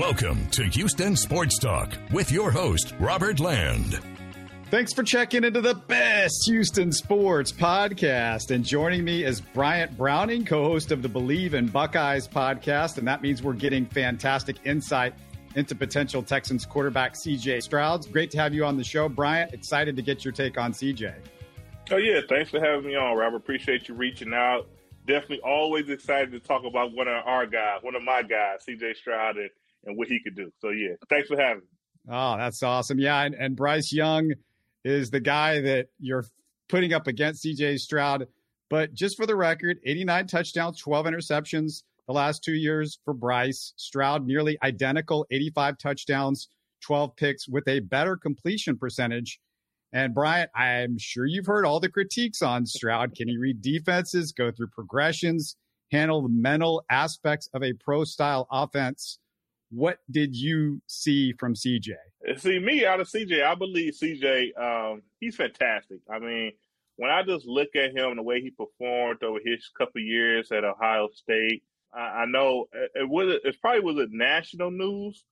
Welcome to Houston Sports Talk with your host, Robert Land. Thanks for checking into the best Houston sports podcast. And joining me is Bryant Browning, co host of the Bleav in Buckeyes podcast. And that means we're getting fantastic insight into potential Texans quarterback CJ Stroud. Great to have you on the show, Bryant. Excited to get your take on CJ. Oh, yeah. Thanks for having me on, Robert. Appreciate you reaching out. Definitely always excited to talk about one of our guys, one of my guys, CJ Stroud, and, and what he could do. So, yeah, thanks for having me. Oh, that's awesome. Yeah. And, and Bryce Young is the guy that you're putting up against CJ Stroud. But just for the record, 89 touchdowns, 12 interceptions the last two years for Bryce. Stroud nearly identical, 85 touchdowns, 12 picks with a better completion percentage. And Bryant, I'm sure you've heard all the critiques on Stroud. Can he read defenses, go through progressions, handle the mental aspects of a pro style offense? What did you see from CJ? See, me out of CJ, I believe CJ, um, he's fantastic. I mean, when I just look at him, and the way he performed over his couple years at Ohio State, I, I know it, it was it probably was a national news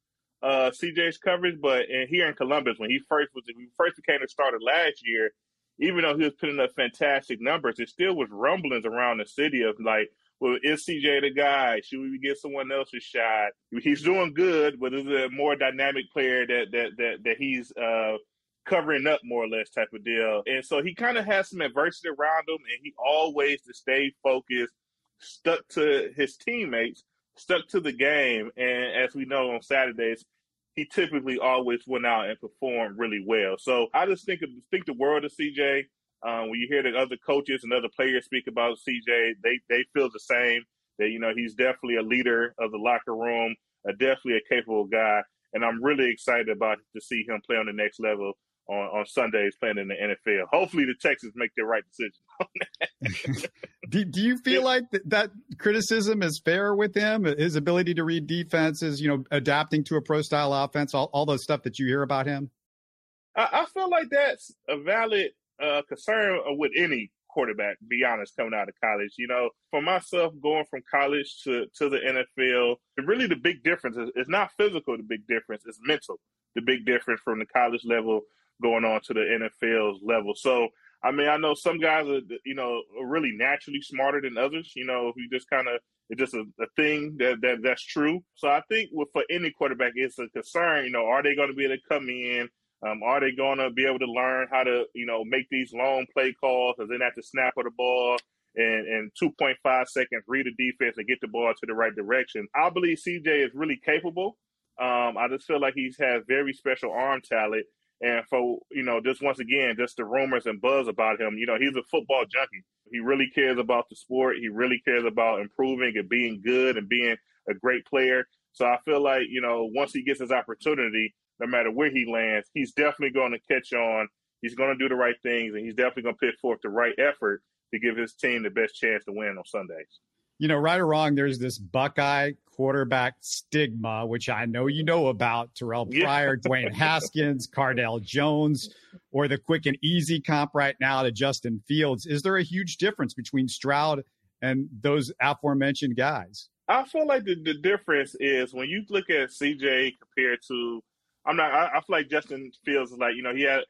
uh, CJ's coverage, but in, here in Columbus, when he first was he first became a starter last year, even though he was putting up fantastic numbers, it still was rumblings around the city of like, well, is CJ the guy? Should we get someone else a shot? He's doing good, but is a more dynamic player that that that that he's uh, covering up more or less type of deal. And so he kind of has some adversity around him, and he always to stay focused, stuck to his teammates, stuck to the game. And as we know on Saturdays, he typically always went out and performed really well. So I just think think the world of CJ. Um, when you hear the other coaches and other players speak about CJ, they they feel the same. That you know he's definitely a leader of the locker room, a definitely a capable guy, and I'm really excited about to see him play on the next level on, on Sundays playing in the NFL. Hopefully, the Texans make the right decision. do, do you feel like th- that criticism is fair with him? His ability to read defenses, you know, adapting to a pro style offense, all, all those stuff that you hear about him? I, I feel like that's a valid uh, concern with any quarterback, be honest, coming out of college. You know, for myself, going from college to, to the NFL, really the big difference is it's not physical, the big difference, it's mental, the big difference from the college level going on to the NFL's level. So, I mean, I know some guys are, you know, really naturally smarter than others. You know, who just kind of it's just a, a, thing that, that that's true. So I think with, for any quarterback, it's a concern. You know, are they going to be able to come in? Um, are they going to be able to learn how to, you know, make these long play calls and then at the snap of the ball and, and 2.5 seconds read the defense and get the ball to the right direction? I believe CJ is really capable. Um, I just feel like he's has very special arm talent. And for, you know, just once again, just the rumors and buzz about him, you know, he's a football junkie. He really cares about the sport. He really cares about improving and being good and being a great player. So I feel like, you know, once he gets his opportunity, no matter where he lands, he's definitely going to catch on. He's going to do the right things, and he's definitely going to put forth the right effort to give his team the best chance to win on Sundays. You know, right or wrong, there's this Buckeye quarterback stigma, which I know you know about. Terrelle Pryor, yeah. Dwayne Haskins, Cardale Jones, or the quick and easy comp right now to Justin Fields. Is there a huge difference between Stroud and those aforementioned guys? I feel like the, the difference is when you look at CJ compared to I'm not. I, I feel like Justin Fields is like you know he had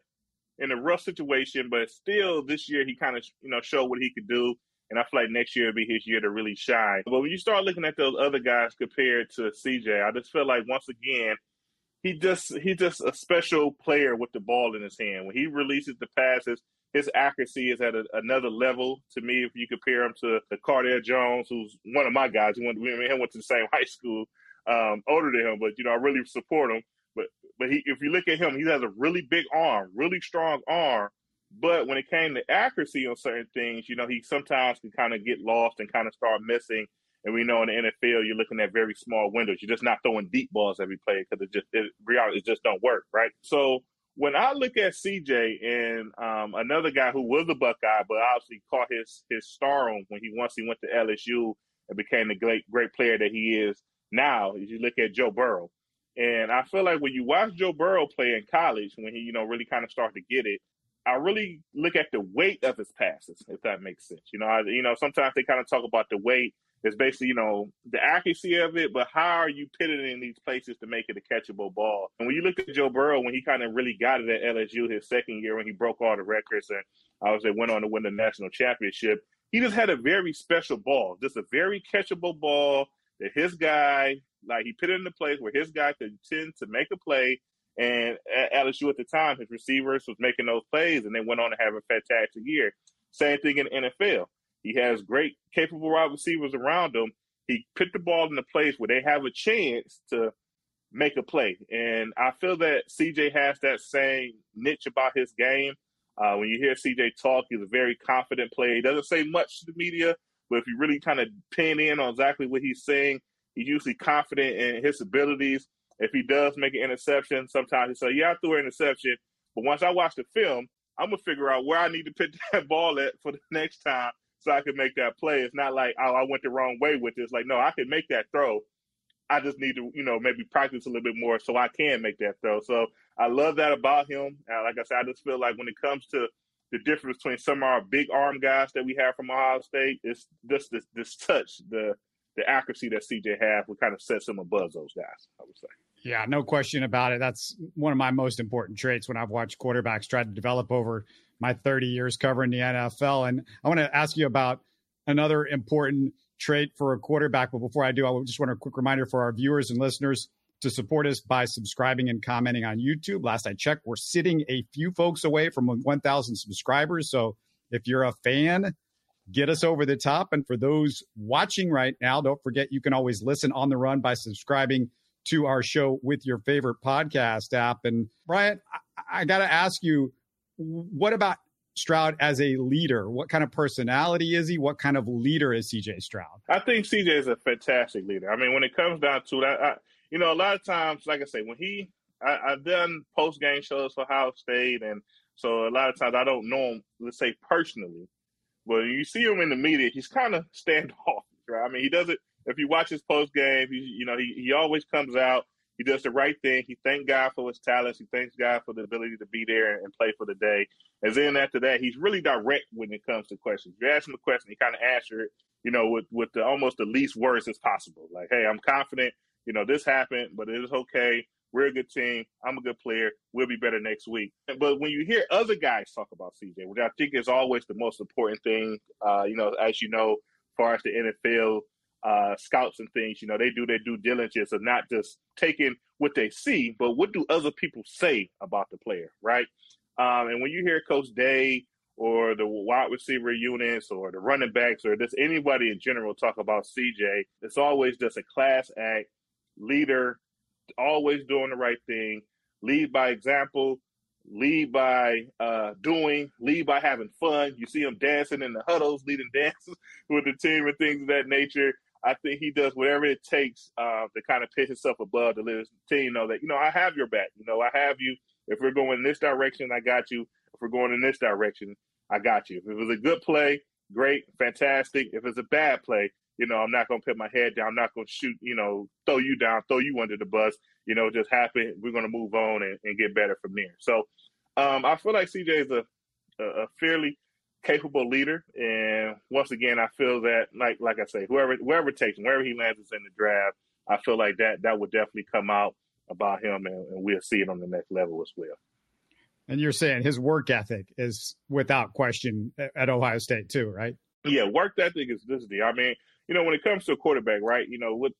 in a rough situation, but still this year he kind of you know showed what he could do. And I feel like next year will be his year to really shine. But when you start looking at those other guys compared to CJ, I just feel like once again, he just he's just a special player with the ball in his hand. When he releases the passes, his accuracy is at a, another level to me. If you compare him to the Cardale Jones, who's one of my guys, he went, we went to the same high school, um, older than him, but you know I really support him. But he, if you look at him, he has a really big arm, really strong arm. But when it came to accuracy on certain things, you know, he sometimes can kind of get lost and kind of start missing. And we know in the NFL, you're looking at very small windows. You're just not throwing deep balls every play because it just it, reality it just don't work, right? So when I look at CJ and um, another guy who was a Buckeye, but obviously caught his his star on when he once he went to LSU and became the great great player that he is now. As you look at Joe Burrow, and I feel like when you watch Joe Burrow play in college, when he, you know, really kind of start to get it, I really look at the weight of his passes, if that makes sense. You know, I, you know, sometimes they kind of talk about the weight It's basically, you know, the accuracy of it, but how are you pitting in these places to make it a catchable ball? And when you look at Joe Burrow, when he kind of really got it at LSU his second year when he broke all the records and obviously went on to win the national championship, he just had a very special ball, just a very catchable ball that his guy, like he put it in the place where his guy could tend to make a play. And at LSU at the time, his receivers was making those plays, and they went on to have a fantastic year. Same thing in NFL. He has great, capable wide receivers around him. He put the ball in the place where they have a chance to make a play. And I feel that CJ has that same niche about his game. Uh, when you hear CJ talk, he's a very confident player. He doesn't say much to the media, but if you really kind of pin in on exactly what he's saying, he's usually confident in his abilities. If he does make an interception, sometimes he say, "Yeah, I threw an interception," but once I watch the film, I'm gonna figure out where I need to put that ball at for the next time so I can make that play. It's not like oh I went the wrong way with this. Like no, I can make that throw. I just need to you know maybe practice a little bit more so I can make that throw. So I love that about him. Uh, like I said, I just feel like when it comes to the difference between some of our big arm guys that we have from Ohio State, is just this this touch, the the accuracy that CJ has, what kind of sets him above those guys. I would say. Yeah, no question about it. That's one of my most important traits when I've watched quarterbacks try to develop over my 30 years covering the NFL. And I want to ask you about another important trait for a quarterback. But before I do, I just want a quick reminder for our viewers and listeners to support us by subscribing and commenting on YouTube. Last I checked, we're sitting a few folks away from 1,000 subscribers. So if you're a fan, get us over the top. And for those watching right now, don't forget you can always listen on the run by subscribing to our show with your favorite podcast app. And Brian, I, I got to ask you, what about Stroud as a leader? What kind of personality is he? What kind of leader is CJ Stroud? I think CJ is a fantastic leader. I mean, when it comes down to that, I, you know, a lot of times, like I say, when he, I, have done post game shows for Ohio State, and so a lot of times I don't know him, let's say personally, but you see him in the media, he's kind of standoffish, right? I mean, he does it if you watch his post game, you know he he always comes out. He does the right thing. He thanks God for his talents. He thanks God for the ability to be there and play for the day. And then after that, he's really direct when it comes to questions. You ask him a question, he kind of answer it, you know, with with the almost the least words as possible. Like, hey, I'm confident. You know, this happened, but it is okay. We're a good team. I'm a good player. We'll be better next week. But when you hear other guys talk about CJ, which I think is always the most important thing, uh, you know, as you know, as far as the NFL uh, scouts and things, you know, they do their due diligence of not just taking what they see, but what do other people say about the player, right? Um, and when you hear Coach Day or the wide receiver units or the running backs or just anybody in general talk about CJ, it's always just a class act, leader, always doing the right thing, lead by example, lead by uh, doing, lead by having fun. You see him dancing in the huddles, leading dances with the team and things of that nature. I think he does whatever it takes uh, to kind of pitch himself above to let his team know that, you know, I have your back. You know, I have you. If we're going in this direction, I got you. If we're going in this direction, I got you. If it was a good play, great, fantastic. If it's a bad play, you know, I'm not going to put my head down. I'm not going to shoot, you know, throw you down, throw you under the bus. You know, just happen. We're going to move on and, and, get better from there. So um, I feel like CJ is a, a fairly capable leader. And once again, I feel that like like I say, whoever whoever takes him, wherever he lands us in the draft, I feel like that that would definitely come out about him, and, and we'll see it on the next level as well. And you're saying his work ethic is without question at Ohio State too, right? Yeah, work ethic is this deal. I mean, you know, when it comes to a quarterback, right? You know, with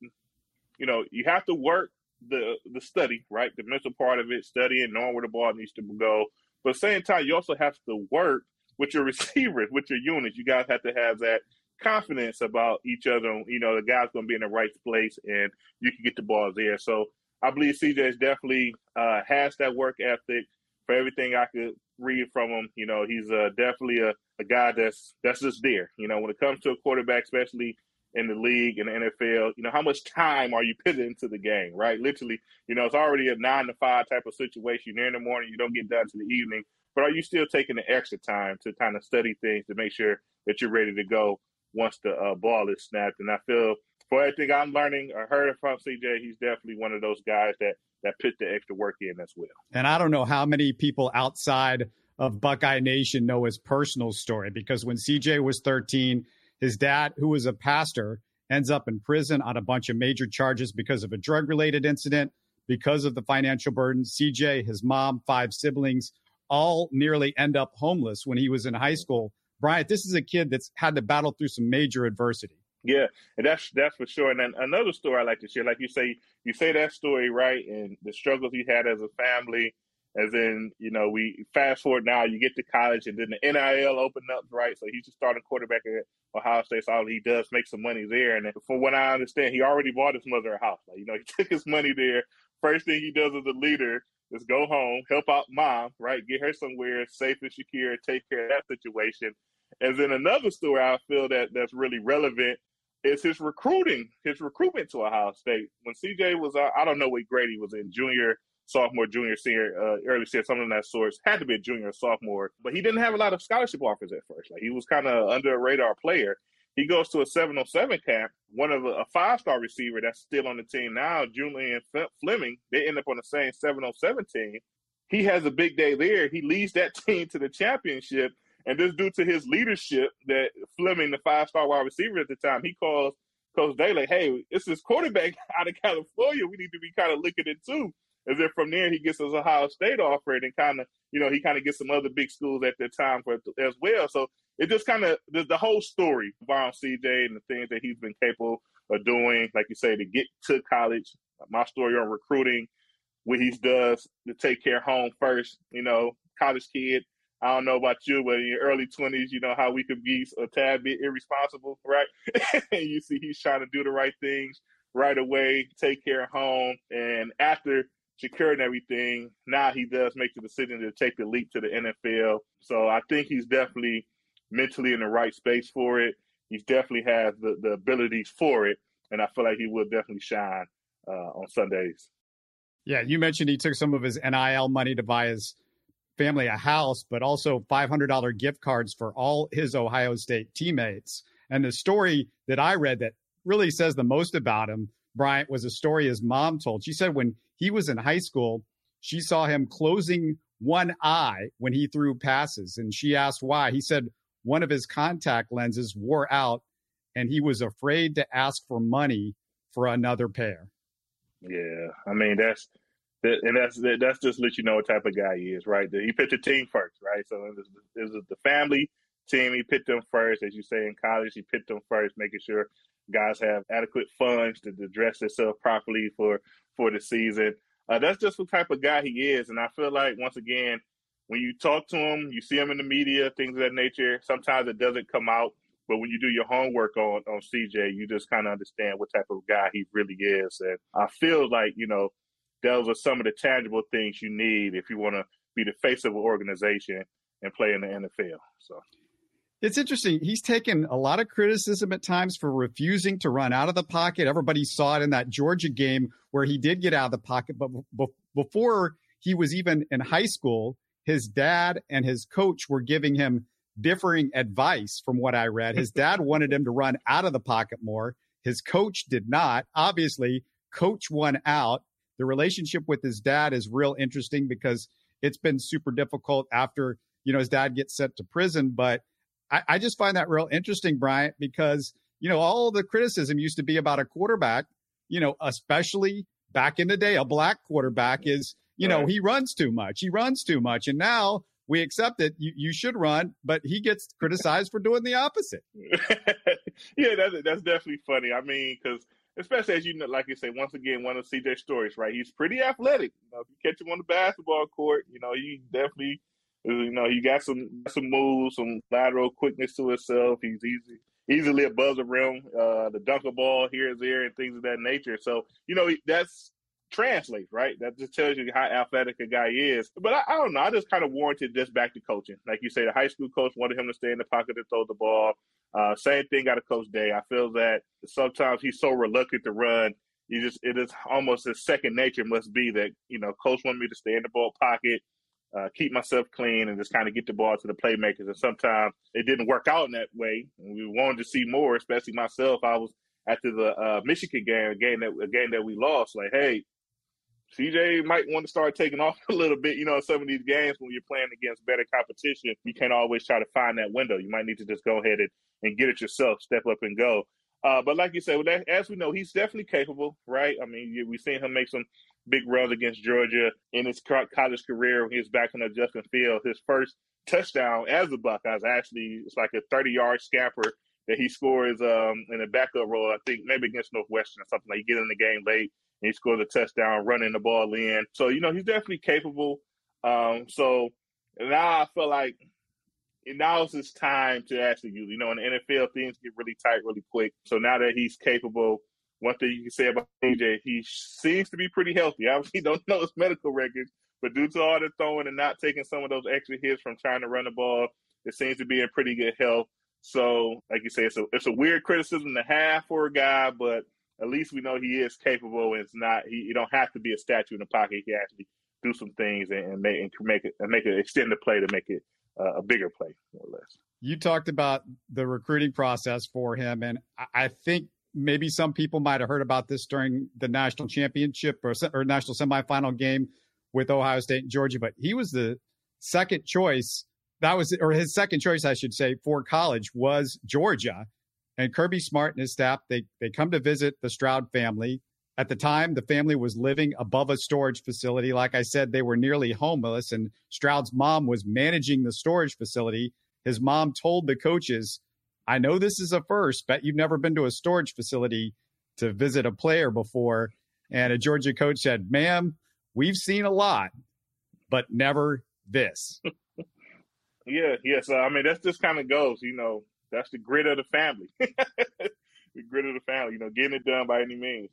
you know, you have to work the the study, right? The mental part of it, studying, knowing where the ball needs to go. But same time, you also have to work with your receivers, with your units. You guys have to have that confidence about each other. You know, the guy's going to be in the right place and you can get the ball there. So I believe CJ definitely uh, has that work ethic. For everything I could read from him, you know, he's uh, definitely a, a guy that's that's just there. You know, when it comes to a quarterback, especially in the league in the NFL, you know, how much time are you putting into the game, right? Literally, you know, it's already a nine to five type of situation. You're in the morning, you don't get done to the evening but are you still taking the extra time to kind of study things to make sure that you're ready to go once the uh, ball is snapped? And I feel for everything I'm learning or heard from CJ, he's definitely one of those guys that that put the extra work in as well. And I don't know how many people outside of Buckeye Nation know his personal story because when CJ was 13, his dad, who was a pastor, ends up in prison on a bunch of major charges because of a drug related incident, because of the financial burden. CJ, his mom, five siblings, all nearly end up homeless when he was in high school. Bryant, this is a kid that's had to battle through some major adversity. Yeah, and that's that's for sure. And then another story I like to share, like you say, you say that story right, and the struggles he had as a family, as in, you know, we fast forward now, you get to college, and then the NIL opened up, right? So he's just starting quarterback at Ohio State. So all he does make some money there. And from what I understand, he already bought his mother a house. Like, you know, he took his money there. First thing he does as a leader is go home, help out mom, right? Get her somewhere safe and secure, take care of that situation. And then another story I feel that that's really relevant is his recruiting, his recruitment to Ohio State. When CJ was, I don't know what grade he was in, junior, sophomore, junior, senior, uh, early senior, something of that sort. Had to be a junior or sophomore, but he didn't have a lot of scholarship offers at first. Like he was kind of under a radar player. He goes to a 707 camp, one of a, a five star receiver that's still on the team now, Julian Fleming. They end up on the same 707 team. He has a big day there. He leads that team to the championship. And this due to his leadership that Fleming, the five star wide receiver at the time, he calls Coach like, hey, it's this quarterback out of California. We need to be kind of looking into. And then from there, he gets his Ohio State offer, and kind of, you know, he kind of gets some other big schools at that time for as well. So it just kind of the, the, whole story around CJ and the things that he's been capable of doing, like you say, to get to college. My story on recruiting, what he does to take care home first. You know, college kid. I don't know about you, but in your early twenties, you know how we could be a tad bit irresponsible, right? and you see he's trying to do the right things right away, take care of home, and after securing everything. Now he does make the decision to take the leap to the NFL. So I think he's definitely mentally in the right space for it. He definitely has the, the abilities for it. And I feel like he will definitely shine uh, on Sundays. Yeah, you mentioned he took some of his NIL money to buy his family a house, but also $500 gift cards for all his Ohio State teammates. And the story that I read that really says the most about him, Bryant, was a story his mom told. She said when he was in high school. She saw him closing one eye when he threw passes, and she asked why. He said one of his contact lenses wore out, and he was afraid to ask for money for another pair. Yeah, I mean that's that, and that's that, that's just let you know what type of guy he is, right? He picked the team first, right? So it it the family team. He picked them first, as you say in college. He picked them first, making sure guys have adequate funds to, to dress themselves properly for for the season. Uh, that's just what type of guy he is, and I feel like once again, when you talk to him, you see him in the media, things of that nature. Sometimes it doesn't come out, but when you do your homework on on CJ, you just kind of understand what type of guy he really is. And I feel like you know those are some of the tangible things you need if you want to be the face of an organization and play in the NFL. So it's interesting. He's taken a lot of criticism at times for refusing to run out of the pocket. Everybody saw it in that Georgia game where he did get out of the pocket. But before he was even in high school, his dad and his coach were giving him differing advice from what I read. His dad wanted him to run out of the pocket more. His coach did not. Obviously, coach won out. The relationship with his dad is real interesting because it's been super difficult after, you know, his dad gets sent to prison, but I, I just find that real interesting, Bryant, because, you know, all the criticism used to be about a quarterback, you know, especially back in the day, a black quarterback is, you know, he runs too much. He runs too much. And now we accept it. You, you should run, but he gets criticized for doing the opposite. yeah, that's, that's definitely funny. I mean, because especially as you know, like you say, once again, one of CJ's stories, right? He's pretty athletic. You know, if you catch him on the basketball court, you know, he definitely you know, he got some some moves, some lateral quickness to himself. He's easy, easily above the rim, uh, the dunker ball here and there, and things of that nature. So, you know, that's translates, right? That just tells you how athletic a guy is. But I, I don't know. I just kind of warranted this back to coaching. Like you say, the high school coach wanted him to stay in the pocket and throw the ball. Uh, same thing out of Coach Day. I feel that sometimes he's so reluctant to run. You just it is almost his second nature must be that you know coach wanted me to stay in the ball pocket uh, keep myself clean and just kind of get the ball to the playmakers. And sometimes it didn't work out in that way. We wanted to see more, especially myself. I was after the uh, Michigan game, a game that a game that we lost. Like, hey, CJ might want to start taking off a little bit. You know, some of these games when you're playing against better competition, you can't always try to find that window. You might need to just go ahead and, and get it yourself, step up and go. Uh, but like you said, as we know, he's definitely capable, right? I mean, we've seen him make some big runs against Georgia in his college career. When he was back on the Justin Field, his first touchdown as a Buckeyes actually it's like a 30 yard scamper that he scores um, in a backup role. I think maybe against Northwestern or something like. He get in the game late and he scores a touchdown, running the ball in. So you know he's definitely capable. Um, so now I feel like now is his time to actually use. You know, in the NFL, things get really tight really quick. So now that he's capable, one thing you can say about CJ, he seems to be pretty healthy. Obviously, don't know his medical records, but due to all the throwing and not taking some of those extra hits from trying to run the ball, it seems to be in pretty good health. So, like you say, it's a it's a weird criticism to have for a guy, but at least we know he is capable. And it's not he you don't have to be a statue in the pocket. He actually do some things and, and make and make it and make it extend the play to make it uh, a bigger play, more or less. You talked about the recruiting process for him, and I think maybe some people might have heard about this during the national championship or, or national semifinal game with Ohio State and Georgia, but he was the second choice. That was, or his second choice, I should say, for college was Georgia. And Kirby Smart and his staff, they they come to visit the Stroud family. At the time, the family was living above a storage facility. Like I said, they were nearly homeless, and Stroud's mom was managing the storage facility. His mom told the coaches, I know this is a first, but you've never been to a storage facility to visit a player before. And a Georgia coach said, Ma'am, we've seen a lot, but never this. yeah, yeah. So I mean, that's just kind of goes. You know, that's the grit of the family. the grit of the family. You know, getting it done by any means.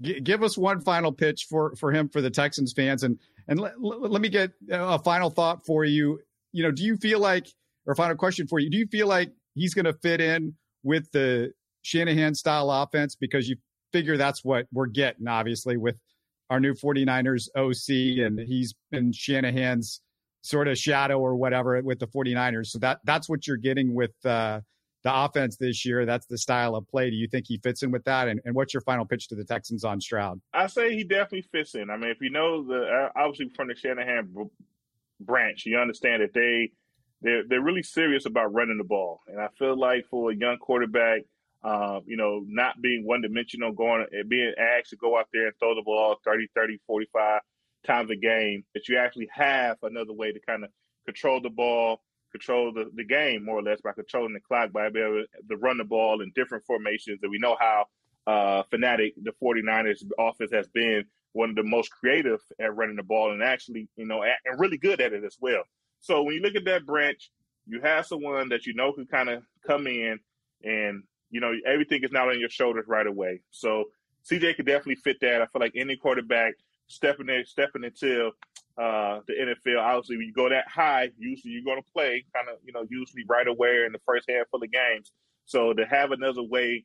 give us one final pitch for for him for the Texans fans, and and let me get a final thought for you. You know, do you feel like, or final question for you, do you feel like he's going to fit in with the Shanahan style offense because you figure that's what we're getting, obviously, with our new 49ers OC, and he's been Shanahan's sort of shadow or whatever with the 49ers. So that that's what you're getting with uh, the offense this year. That's the style of play. Do you think he fits in with that? And, and what's your final pitch to the Texans on Stroud? I say he definitely fits in. I mean, if you know the uh, obviously from the Shanahan branch, you understand that they they're they're really serious about running the ball. And I feel like for a young quarterback um, you know, not being one dimensional, going being asked to go out there and throw the ball 30, 30, 45 times a game, that you actually have another way to kind of control the ball, control the, the game more or less by controlling the clock, by being able to run the ball in different formations. And we know how uh, fanatic the 49ers offense has been one of the most creative at running the ball and actually, you know, and really good at it as well. So when you look at that branch, you have someone that you know can kind of come in and you know, everything is not on your shoulders right away. So CJ could definitely fit that. I feel like any quarterback stepping in, stepping into uh, the NFL, obviously, when you go that high, usually you're going to play kind of, you know, usually right away in the first handful of games. So to have another way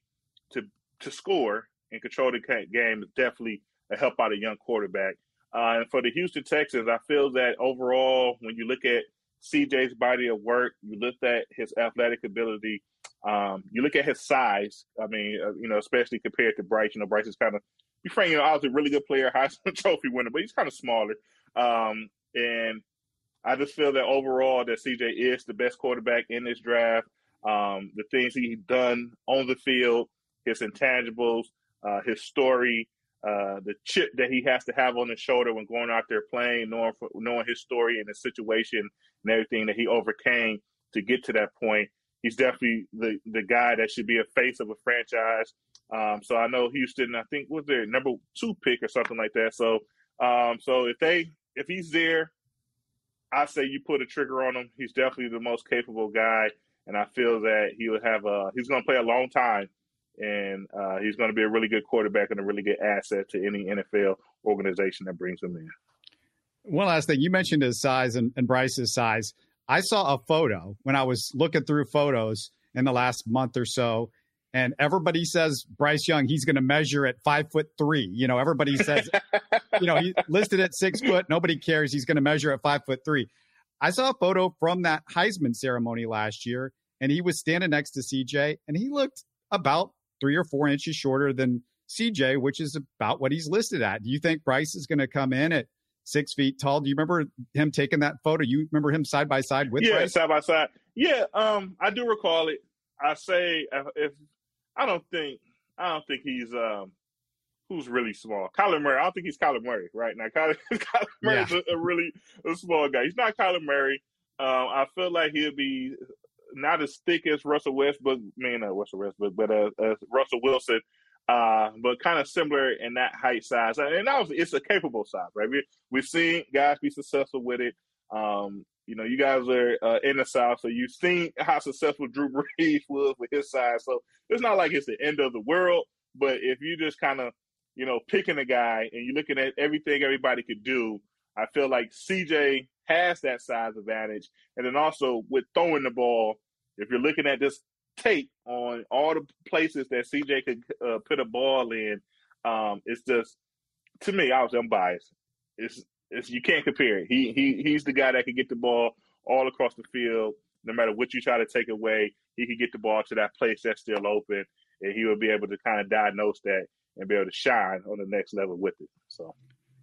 to to score and control the game is definitely a help out a young quarterback. Uh, and for the Houston Texans, I feel that overall, when you look at CJ's body of work, you look at his athletic ability, um, you look at his size. I mean, uh, you know, especially compared to Bryce. You know, Bryce is kind of, be frank, you know, I was a really good player, Heisman Trophy winner, but he's kind of smaller. Um, and I just feel that overall that CJ is the best quarterback in this draft. Um, the things he's done on the field, his intangibles, uh, his story, uh, the chip that he has to have on his shoulder when going out there playing, knowing knowing his story and the situation and everything that he overcame to get to that point he's definitely the the guy that should be a face of a franchise. Um, so I know Houston. I think was their number two pick or something like that. So um, so if they if he's there, I say you put a trigger on him. He's definitely the most capable guy, and I feel that he would have a he's going to play a long time, and uh, he's going to be a really good quarterback and a really good asset to any NFL organization that brings him in. One last thing, you mentioned his size and, and Bryce's size. I saw a photo when I was looking through photos in the last month or so, and everybody says Bryce Young, he's going to measure at five foot three. You know, everybody says, you know, he listed at six foot. Nobody cares. He's going to measure at five foot three. I saw a photo from that Heisman ceremony last year, and he was standing next to CJ, and he looked about three or four inches shorter than CJ, which is about what he's listed at. Do you think Bryce is going to come in at six feet tall. Do you remember him taking that photo? You remember him side by side with? Yeah, Bryce? side by side. Yeah, um, I do recall it. I say if I don't think I don't think he's um who's really small. Kyler Murray. I don't think he's Kyler Murray right now. Kyler, Kyler Murray's yeah. a, a, really a small guy. He's not Kyler Murray. Um, I feel like he'll be not as thick as Russell Westbrook. I mean, not Russell Westbrook, but uh, uh, Russell Wilson. Uh, but kind of similar in that height size, and obviously it's a capable size, right? We we've seen guys be successful with it. Um, you know, you guys are uh, in the South, so you've seen how successful Drew Brees was with his size. So it's not like it's the end of the world. But if you just kind of, you know, picking a guy and you're looking at everything everybody could do, I feel like CJ has that size advantage. And then also with throwing the ball, if you're looking at this tape on all the places that CJ could uh, put a ball in, um, it's just to me, I was unbiased. It's it's, you can't compare it. He he he's the guy that can get the ball all across the field, no matter what you try to take away. He can get the ball to that place that's still open, and he will be able to kind of diagnose that and be able to shine on the next level with it. So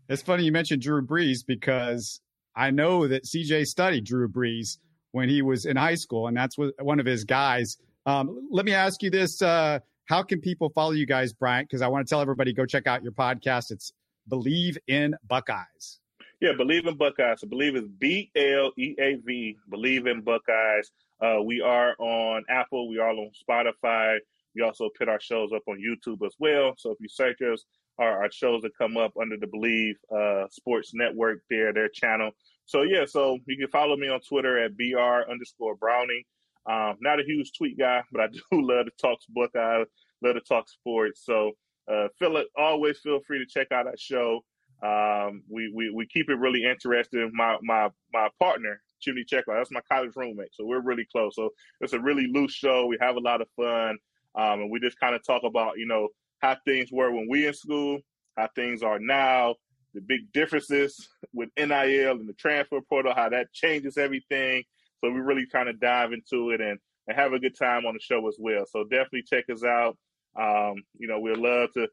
it's funny you mentioned Drew Brees because I know that CJ studied Drew Brees when he was in high school, and that's what, one of his guys. Um, let me ask you this: uh, How can people follow you guys, Bryant? Because I want to tell everybody go check out your podcast. It's Bleav in Buckeyes. Yeah, Bleav in Buckeyes. I believe it's B L E A V. Bleav in Buckeyes. Uh, we are on Apple. We are on Spotify. We also put our shows up on YouTube as well. So if you search us, our, our shows that come up under the Bleav uh, Sports Network, there, their channel. So yeah, so you can follow me on Twitter at br underscore Browning. Um, not a huge tweet guy, but I do love to talk Buckeyes, love to talk sports. So uh, feel it, always feel free to check out our show. Um, we, we we keep it really interesting. My my my partner, Chimdi Chekwa, that's my college roommate, so we're really close. So it's a really loose show. We have a lot of fun, um, and we just kind of talk about you know how things were when we in school, how things are now, the big differences with NIL and the transfer portal, how that changes everything. So we really kind of dive into it and, and have a good time on the show as well. So definitely check us out. Um, you know, we'd love to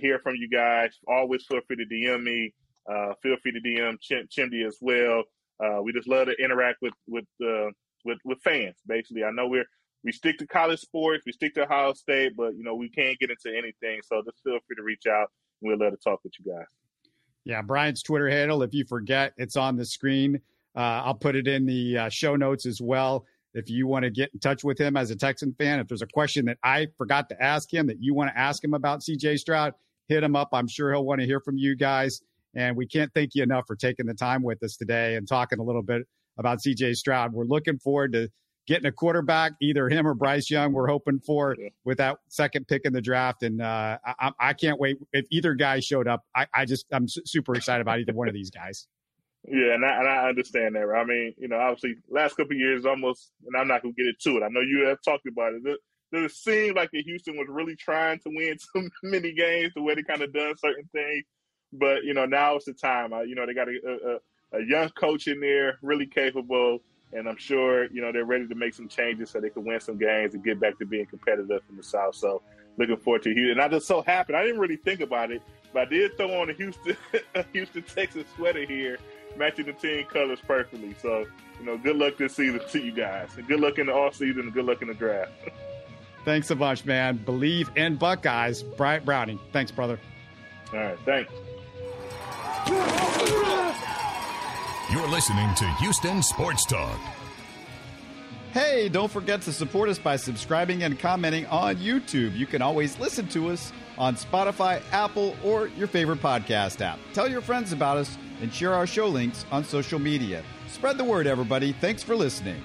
hear from you guys. Always feel free to DM me. Uh, feel free to DM Chimdi as well. Uh, we just love to interact with with uh, with with fans. Basically, I know we're we stick to college sports, we stick to Ohio State, but you know we can't get into anything. So just feel free to reach out. and We'd love to talk with you guys. Yeah, Brian's Twitter handle. If you forget, it's on the screen. Uh, I'll put it in the uh, show notes as well. If you want to get in touch with him as a Texan fan, if there's a question that I forgot to ask him that you want to ask him about CJ Stroud, hit him up. I'm sure he'll want to hear from you guys. And we can't thank you enough for taking the time with us today and talking a little bit about CJ Stroud. We're looking forward to getting a quarterback, either him or Bryce Young. We're hoping for with that second pick in the draft, and uh, I, I, can't wait if either guy showed up. I, I just I'm super excited about either one of these guys. Yeah, and I, and I understand that. I mean, you know, obviously, last couple years almost, and I'm not gonna get into it. I know you have talked about it. It, it seemed like that Houston was really trying to win so many games, the way they kind of done certain things. But you know, now it's the time. Uh, you know, they got a, a, a young coach in there, really capable, and I'm sure you know they're ready to make some changes so they can win some games and get back to being competitive in the South. So, looking forward to Houston. And I just so happened I didn't really think about it, but I did throw on a Houston, Houston Texas sweater here matching the team colors perfectly. So, you know, good luck this season to you guys. And good luck in the off season and good luck in the draft. Thanks so much, man. Bleav in Buckeyes. Bryant Browning. Thanks, brother. All right. Thanks. You're listening to Houston Sports Talk. Hey, don't forget to support us by subscribing and commenting on YouTube. You can always listen to us on Spotify, Apple, or your favorite podcast app. Tell your friends about us and share our show links on social media. Spread the word, everybody. Thanks for listening.